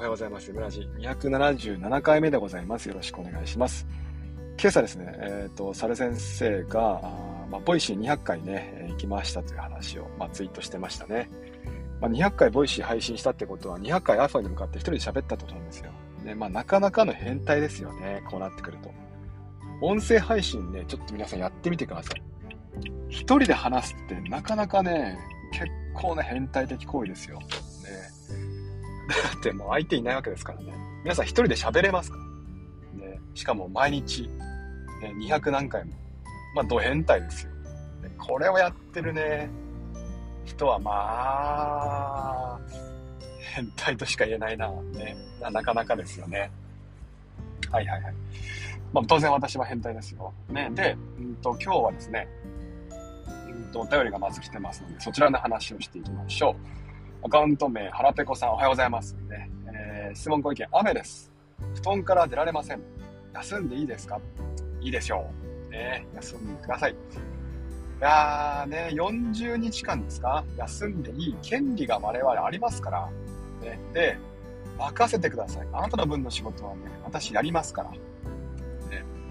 おはようございます。村地277回目でございます。よろしくお願いします。今朝ですね、えっ、ー、と、猿先生が、あまあ、 Voicy 200回ね、行きましたという話を、まあ、ツイートしてましたね。まあ、200回 Voicy 配信したってことは、200回アファに向かって一人で喋ったってことなんですよ。ね、まあ、なかなかの変態ですよね。こうなってくると。音声配信ね、ちょっと皆さんやってみてください。一人で話すってなかなかね、結構な変態的行為ですよ。ね。だってもう相手いないわけですからね。皆さん一人で喋れますかね。しかも毎日、ね、200何回も。まあ、ド変態ですよ。これをやってるね、人はまあ、変態としか言えないな。ね。なかなかですよね。はいはいはい。まあ、当然私は変態ですよ。ね。で、うんと、今日はですね、うんと、お便りがまず来てますので、そちらの話をしていきましょう。アカウント名、はらぺこさん、おはようございます。ね。えー、質問ご意見、雨です。布団から出られません。休んでいいですか？いいでしょう。ね。休んでください。いやーね、40日間ですか？休んでいい権利が我々ありますから。ね。で、任せてください。あなたの分の仕事はね、私やりますから。ま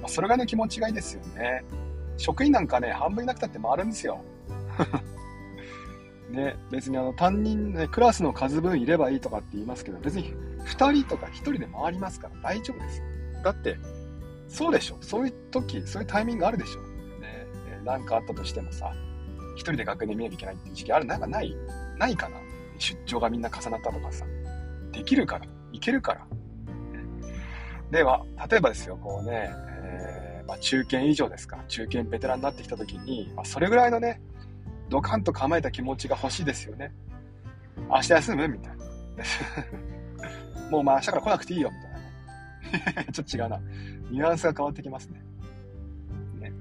あ、それがね、気持ちがいいですよね。職員なんかね、半分いなくたって回るんですよ。ね、別にあの担任、ね、クラスの数分いればいいとかって言いますけど、別に2人とか1人で回りますから大丈夫です。だって、そうでしょ。そういう時、そういうタイミングあるでしょ。ね、なんかあったとしてもさ、1人で学年見なきゃいけないっていう時期あるなんかないないかな出張がみんな重なったとかさ。できるから。いけるから。では、例えばですよ、こうね、まあ、中堅以上ですか、中堅ベテランになってきた時に、まあ、それぐらいのね、ドカンと構えた気持ちが欲しいですよね。明日休む？みたいな。もうまあ明日から来なくていいよ、みたいなね。ちょっと違うな。ニュアンスが変わってきますね。ね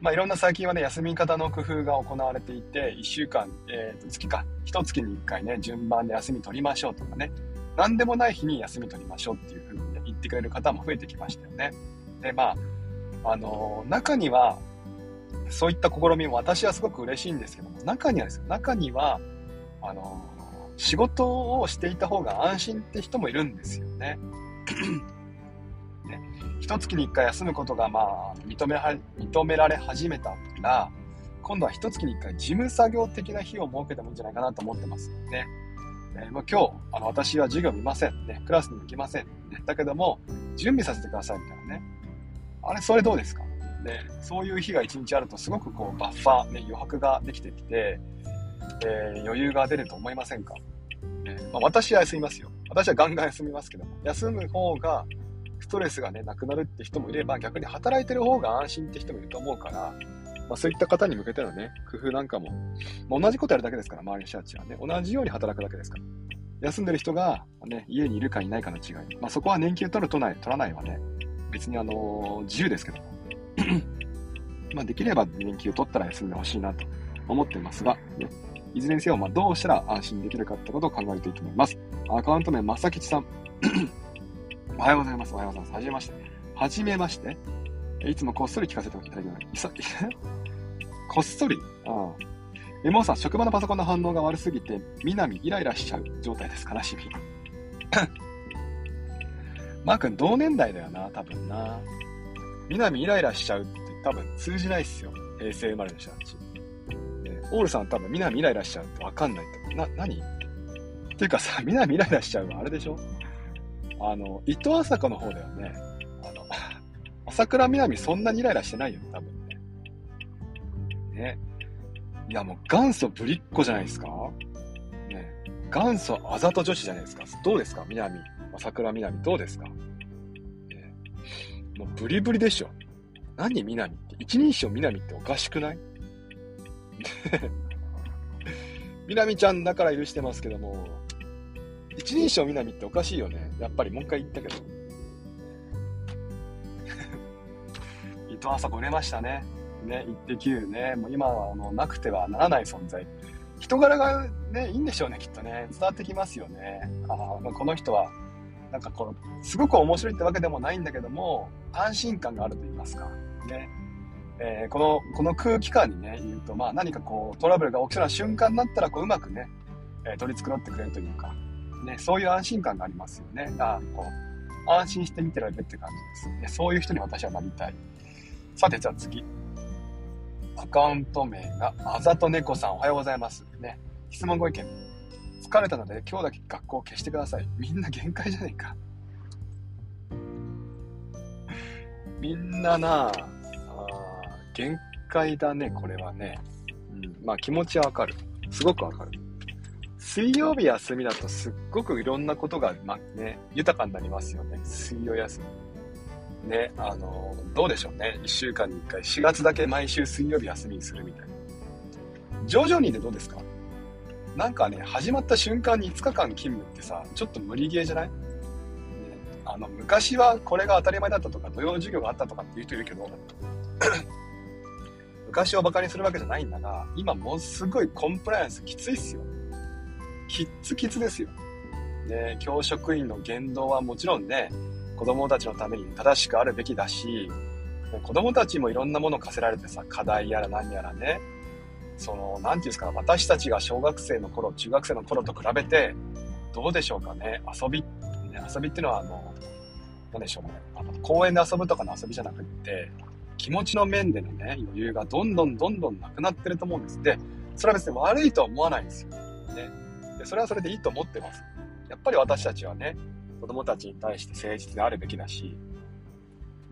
まあ、いろんな最近はね、休み方の工夫が行われていて、1週間、えー、と月か、1月に1回ね、順番で休み取りましょうとかね、何でもない日に休み取りましょうっていうふうに、ね、言ってくれる方も増えてきましたよね。で、まあ、あの、中には、そういった試みも私はすごく嬉しいんですけども、中にはですよ、中には、あの、仕事をしていた方が安心って人もいるんですよね。ね一月に一回休むことが、まあ、認めは、認められ始めたら、今度は一月に一回事務作業的な日を設けてもいいんじゃないかなと思ってますね。えー、もう今日、あの、私は授業見ません。ね、クラスに行きません。ね、だけども、準備させてくださいみたいなね。あれ、それどうですか？で、そういう日が一日あるとすごくこうバッファー、ね、余白ができてきて、えー、余裕が出ると思いませんか、えー、まあ、私は休みますよ。私はガンガン休みますけども、休む方がストレスがね、なくなるって人もいれば、逆に働いてる方が安心って人もいると思うから、まあ、そういった方に向けてのね、工夫なんかも、まあ、同じことやるだけですから、周りの人たちはね、同じように働くだけですから。休んでる人が、ね、家にいるかいないかの違い。まあ、そこは年金取る、取らない、取らないはね、別にあの、自由ですけども、まあできれば年休取ったら休んでほしいなと思ってますが、ね、いずれにせよ、まあどうしたら安心できるかってことを考えていきます。アカウント名、まさきちさん。おはようございます。おはようございます。はじめまして。はじめまして。いつもこっそり聞かせていただきます。こっそり？ああ。え、もうさ職場のパソコンの反応が悪すぎて、南イライラしちゃう状態です。悲しみ。マー君同年代だよな、多分な。南イライラしちゃう多分通じないっすよ。平成生まれの人たち。ね、オールさん多分南イライラしちゃうってわかんないと。な、何？っていうかさ、南イライラしちゃうはあれでしょ？あの、伊藤麻子の方だよね。あの、朝倉南そんなにイライラしてないよね、多分ね。ね。いやもう元祖ぶりっ子じゃないですか？ね。元祖あざと女子じゃないですか？どうですか？南。朝倉みなみどうですか、えー、もうブリブリでしょ。何みなみって？一人称みなみっておかしくない？みなみちゃんだから許してますけども、一人称みなみっておかしいよね。やっぱりもう一回言ったけど。伊藤麻子売れましたね。ね、イッテ Q ね。もう今はもうなくてはならない存在。人柄がね、いいんでしょうね、きっとね。伝わってきますよね。ああ、この人はなんかこう、すごく面白いってわけでもないんだけども、安心感があると言いますか。ね。えー、この、この空気感にね、言うと、まあ何かこう、トラブルが起きそうな瞬間になったら、こう、うまくね、えー、取り繕ってくれるというか、ね、そういう安心感がありますよね。あこう安心して見てられるって感じです、ね。そういう人に私はなりたい。さて、じゃあ次。アカウント名があざと猫さんおはようございます。ね、質問ご意見。疲れたので今日だけ学校を消してください。みんな限界じゃないか。みんななあ限界だね、これはね。うん、まあ気持ちはわかる。すごくわかる。水曜日休みだとすっごくいろんなことが、まあね、豊かになりますよね。水曜休み。ね、あの、どうでしょうね。1週間に1回、4月だけ毎週水曜日休みにするみたいな。徐々にでどうですか？なんかね、始まった瞬間に5日間勤務ってさ、ちょっと無理ゲーじゃない、ね、あの、昔はこれが当たり前だったとか、土曜授業があったとかっていう人いるけど、昔をバカにするわけじゃないんだが、今ものすごいコンプライアンスきついっすよ。きっつきつですよ。ね、教職員の言動はもちろんね、子供たちのために正しくあるべきだし、子供たちもいろんなもの課せられてさ、課題やら何やらね、その、なんていうんですか、私たちが小学生の頃、中学生の頃と比べて、どうでしょうかね。遊び、ね、遊びっていうのは、あの、なんでしょうね。あの、公園で遊ぶとかの遊びじゃなくって、気持ちの面でのね、余裕がどんどんどんどんなくなってると思うんです。で、それは別に悪いとは思わないんですよ。ね。で、それはそれでいいと思ってます。やっぱり私たちはね、子供たちに対して誠実であるべきだし、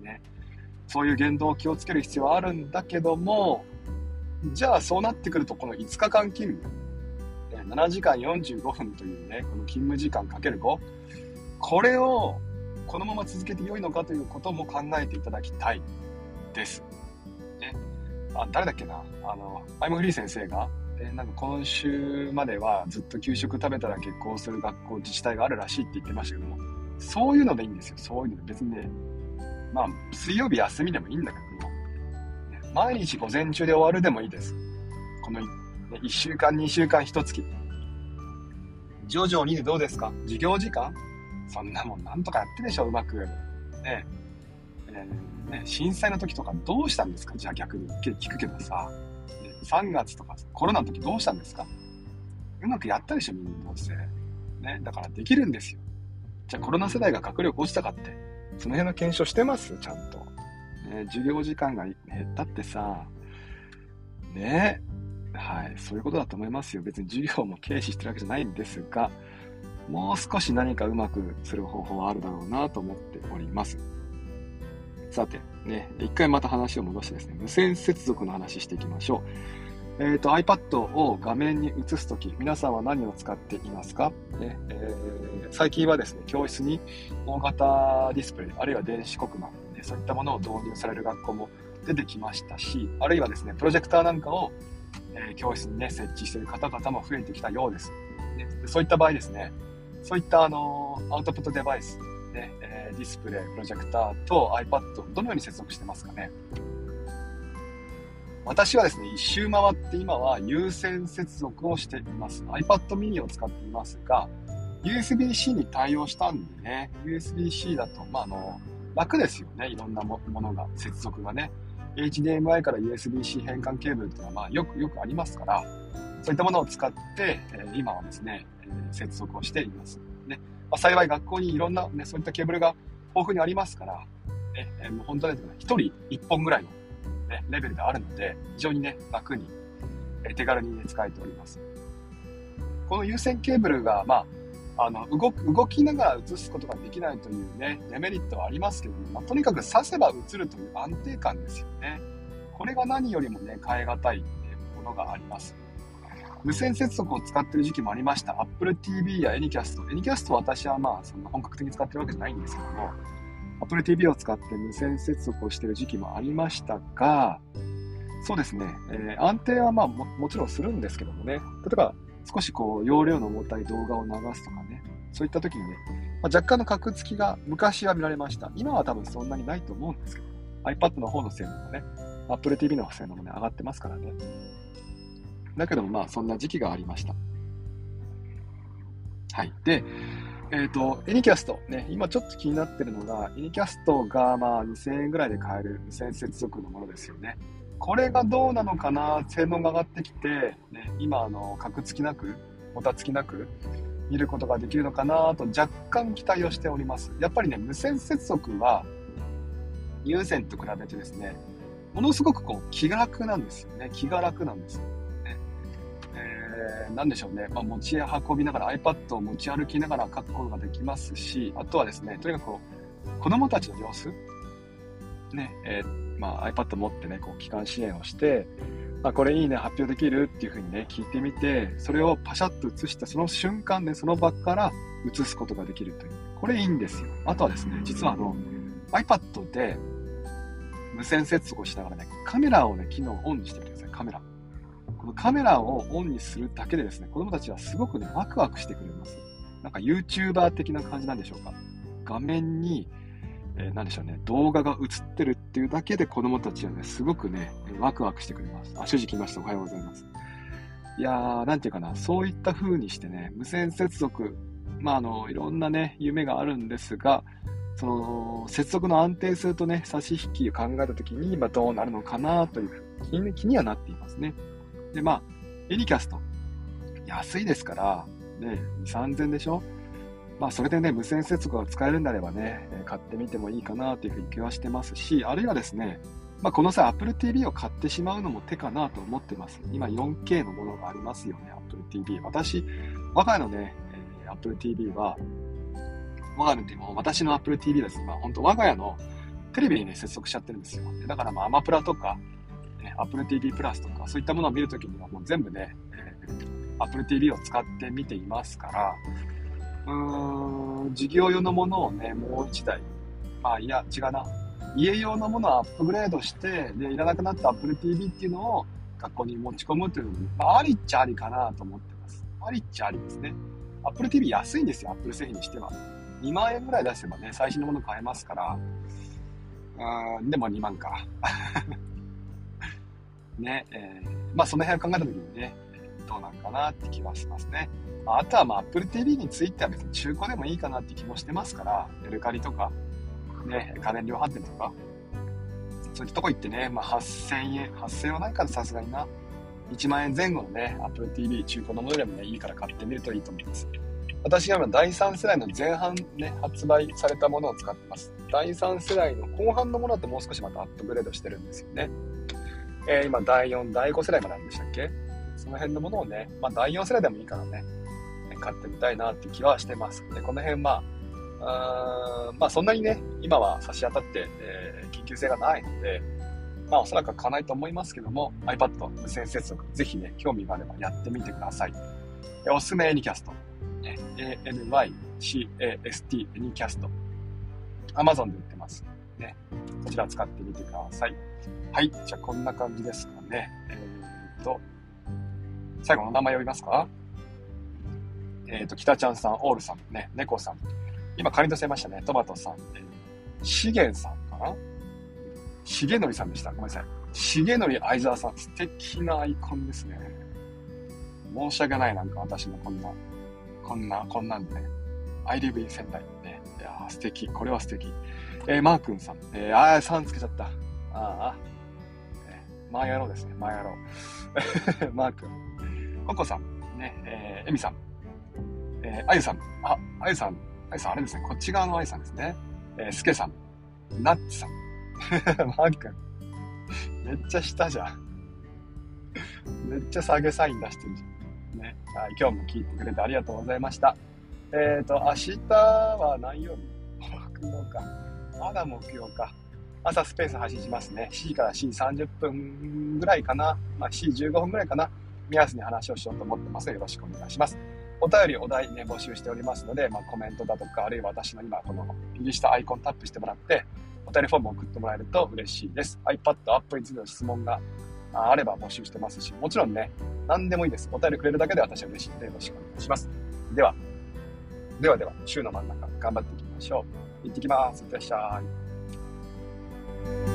ね。そういう言動を気をつける必要はあるんだけども、じゃあそうなってくると、この5日間勤務、7時間45分というね、この勤務時間かける5、これをこのまま続けて良いのかということも考えていただきたいです。ね、あ誰だっけな、あの、アイムフリー先生が、えなんか今週まではずっと給食食べたら結婚する学校、自治体があるらしいって言ってましたけども、そういうのでいいんですよ。そういうので別にね、まあ、水曜日休みでもいいんだけども、毎日午前中で終わるでもいいです。この1週間、2週間、1月。徐々にでどうですか？授業時間？そんなもんなんとかやってでしょ、うまく。ねえー、ね、震災の時とかどうしたんですか？じゃあ逆に聞くけどさ、3月とかコロナの時どうしたんですか？うまくやったでしょ、みんなどうせ。ね、だからできるんですよ。じゃあコロナ世代が学力落ちたかって、その辺の検証してます？ちゃんと。ね、授業時間が減ったってさ、ね、はい、そういうことだと思いますよ。別に授業も軽視してるわけじゃないんですが、もう少し何かうまくする方法はあるだろうなと思っております。さて、ね、一回また話を戻してですね、無線接続の話していきましょう。えっ、ー、と、iPad を画面に映すとき、皆さんは何を使っていますか、ねえー、最近はですね、教室に大型ディスプレイ、あるいは電子黒板、そういったものを導入される学校も出てきましたし、あるいはですね、プロジェクターなんかを、えー、教室にね、設置している方々も増えてきたようです。ね、そういった場合ですね、そういったあのアウトプットデバイス、ね、ディスプレイ、プロジェクターと iPad をどのように接続してますかね？私はですね、一周回って今は有線接続をしています。iPad mini を使っていますが、USB-C に対応したんでね、USB-C だと、まあ、あの、楽ですよね。いろんなものが、接続がね。HDMI から USB-C 変換ケーブルっていうのは、まあ、よくよくありますから、そういったものを使って、え今はですね、え接続をしています。ねまあ、幸い学校にいろんな、ね、そういったケーブルが豊富にありますから、ね、えもう本当に1人1本ぐらいの、ね、レベルであるので、非常にね、楽に、え手軽に、ね、使えております。この有線ケーブルが、まあ、あの動動きながら映すことができないというね、デメリットはありますけども、まあ、とにかく刺せば映るという安定感ですよね。これが何よりもね、変え難いものがあります。無線接続を使ってる時期もありました。Apple TV や Anycast。Anycast は私はまあ、そんな本格的に使ってるわけじゃないんですけども、Apple TV を使って無線接続をしてる時期もありましたが、そうですね、えー、安定はまあももちろんするんですけどもね、例えば少しこう、容量の重たい動画を流すとかね、そういった時にね、まあ、若干の格付きが昔は見られました。今は多分そんなにないと思うんですけど、iPad の方の性能もね、Apple TV の性能もね、上がってますからね。だけどもまあ、そんな時期がありました。はい。で、えっ、ー、と、エニキャスト、ね、今ちょっと気になってるのが、エニキャストがまあ2000円ぐらいで買える無線接続のものですよね。これがどうなのかな、性能が上がってきて、ね、今、あの、格付きなく、もたつきなく、見ることができるのかなと若干期待をしております。やっぱりね、無線接続は有線と比べてですね、ものすごくこう気が楽なんですよね。気が楽なんですよ。えー、でしょうね、まあ、持ち運びながら iPad を持ち歩きながら書くことができますし、あとはですね、とにかくこう子供たちの様子、ねえー、まあ、iPad 持ってね、こう機関支援をして、あ、これいいね、発表できるっていうふうにね、聞いてみて、それをパシャッと映したその瞬間で、その場から映すことができるという。これいいんですよ。あとはですね、実はあの、iPad で無線接続をしながらね、カメラをね、機能をオンにしてみてください、カメラ。このカメラをオンにするだけでですね、子供たちはすごくね、ワクワクしてくれます。なんか YouTuber 的な感じなんでしょうか。画面にえー、でしょうね、動画が映ってるっていうだけで子供たちはね、すごくね、ワクワクしてくれます。あ、主人来ました。おはようございます。いやー、なんていうかな、そういった風にしてね、無線接続、まあ、あの、いろんなね、夢があるんですが、その、接続の安定性とね、差し引きを考えたときに、ま、どうなるのかなという気に気にはなっていますね。で、まあ、エリキャスト、安いですから、ね、2、3000でしょ？まあ、それでね、無線接続が使えるんであればね、買ってみてもいいかなというふうに気はしてますし、あるいはですね、まあ、この際 Apple TV を買ってしまうのも手かなと思ってます。今 4K のものがありますよね、Apple TV。私、我が家のね、え、Apple TV は、我が家のでも私の Apple TV です。まあ、本当我が家のテレビにね、接続しちゃってるんですよ。だからまあ、アマプラとか、Apple TV プラスとか、そういったものを見るときにはもう全部ね、えー、Apple TV を使って見ていますから、うーん、事業用のものをね、もう一台、まあ、いや、違うな。家用のものをアップグレードして、で、いらなくなった Apple TV っていうのを学校に持ち込むっていうのも、まあ、ありっちゃありかなと思ってます。ありっちゃありですね。Apple TV 安いんですよ、Apple 製品にしては。2万円ぐらい出せばね、最新のもの買えますから、うん、でも2万か。ね、えー、まあその辺を考えた時にね、どうなんかなって気はしますね。あとはまあ Apple TV については別に中古でもいいかなって気もしてますから、メルカリとか、ね、家電量販店とか、そういったとこ行ってね、まあ8000円、8000円はないからさすがにな。1万円前後のね、Apple TV 中古のものでもね、いいから買ってみるといいと思います。私が今第3世代の前半ね、発売されたものを使ってます。第3世代の後半のものだともう少しまたアップグレードしてるんですよね。えー、今第4、第5世代まであるんでしたっけ？その辺のものをね、まあ第4世代でもいいからね、買ってみたいなって気はしてます。で、この辺、まあ、あまあそんなにね、今は差し当たって、えー、緊急性がないので、まあおそらく買わないと思いますけども、iPad 無線接続、ぜひね、興味があればやってみてください。おすすめエニキャスト、ね、ANYCAST エニキャスト、Amazon で売ってます。ね、こちら使ってみてください。はい、じゃあこんな感じですかね。えー、っと、最後の名前呼びますか？えっ、と、北ちゃんさん、オールさん、ね、猫さん。今、仮とせましたね。トマトさん、えー、しげんさんかな？しげのりさんでした。ごめんなさい。しげのり相沢さん。素敵なアイコンですね。申し訳ない、なんか私のこんな、こんな、こんなんでね。I live in 仙台。ね。いや素敵。これは素敵。えー、マー君さん。えー、あー、さんつけちゃった。ああ。えー、マー野郎ですね。マー野郎。マー君。ココさん。ね。えー、エミさん。えー、あゆさん。あ、あゆさん。あゆさん、あれですね。こっち側のあゆさんですね。えー、すけさん。ナッツさん。マー君。めっちゃ下じゃん。めっちゃ下げサイン出してるじゃん。ね。はい、今日も聞いてくれてありがとうございました。えっ、ー、と、明日は何曜日？木曜か。まだ木曜か。朝スペース走りますね。7時から4時30分ぐらいかな。まあ、4時15分ぐらいかな。目安に話をしようと思ってますよろしくお願いします。お便り、お題ね、募集しておりますので、まあ、コメントだとか、あるいは私の今、この右下アイコンタップしてもらって、お便りフォームを送ってもらえると嬉しいです。iPad アップについての質問があれば募集してますし、もちろんね、何でもいいです。お便りくれるだけで私は嬉しいのでよろしくお願いします。では、ではでは、週の真ん中、頑張っていきましょう。行ってきます。いってらっしゃい。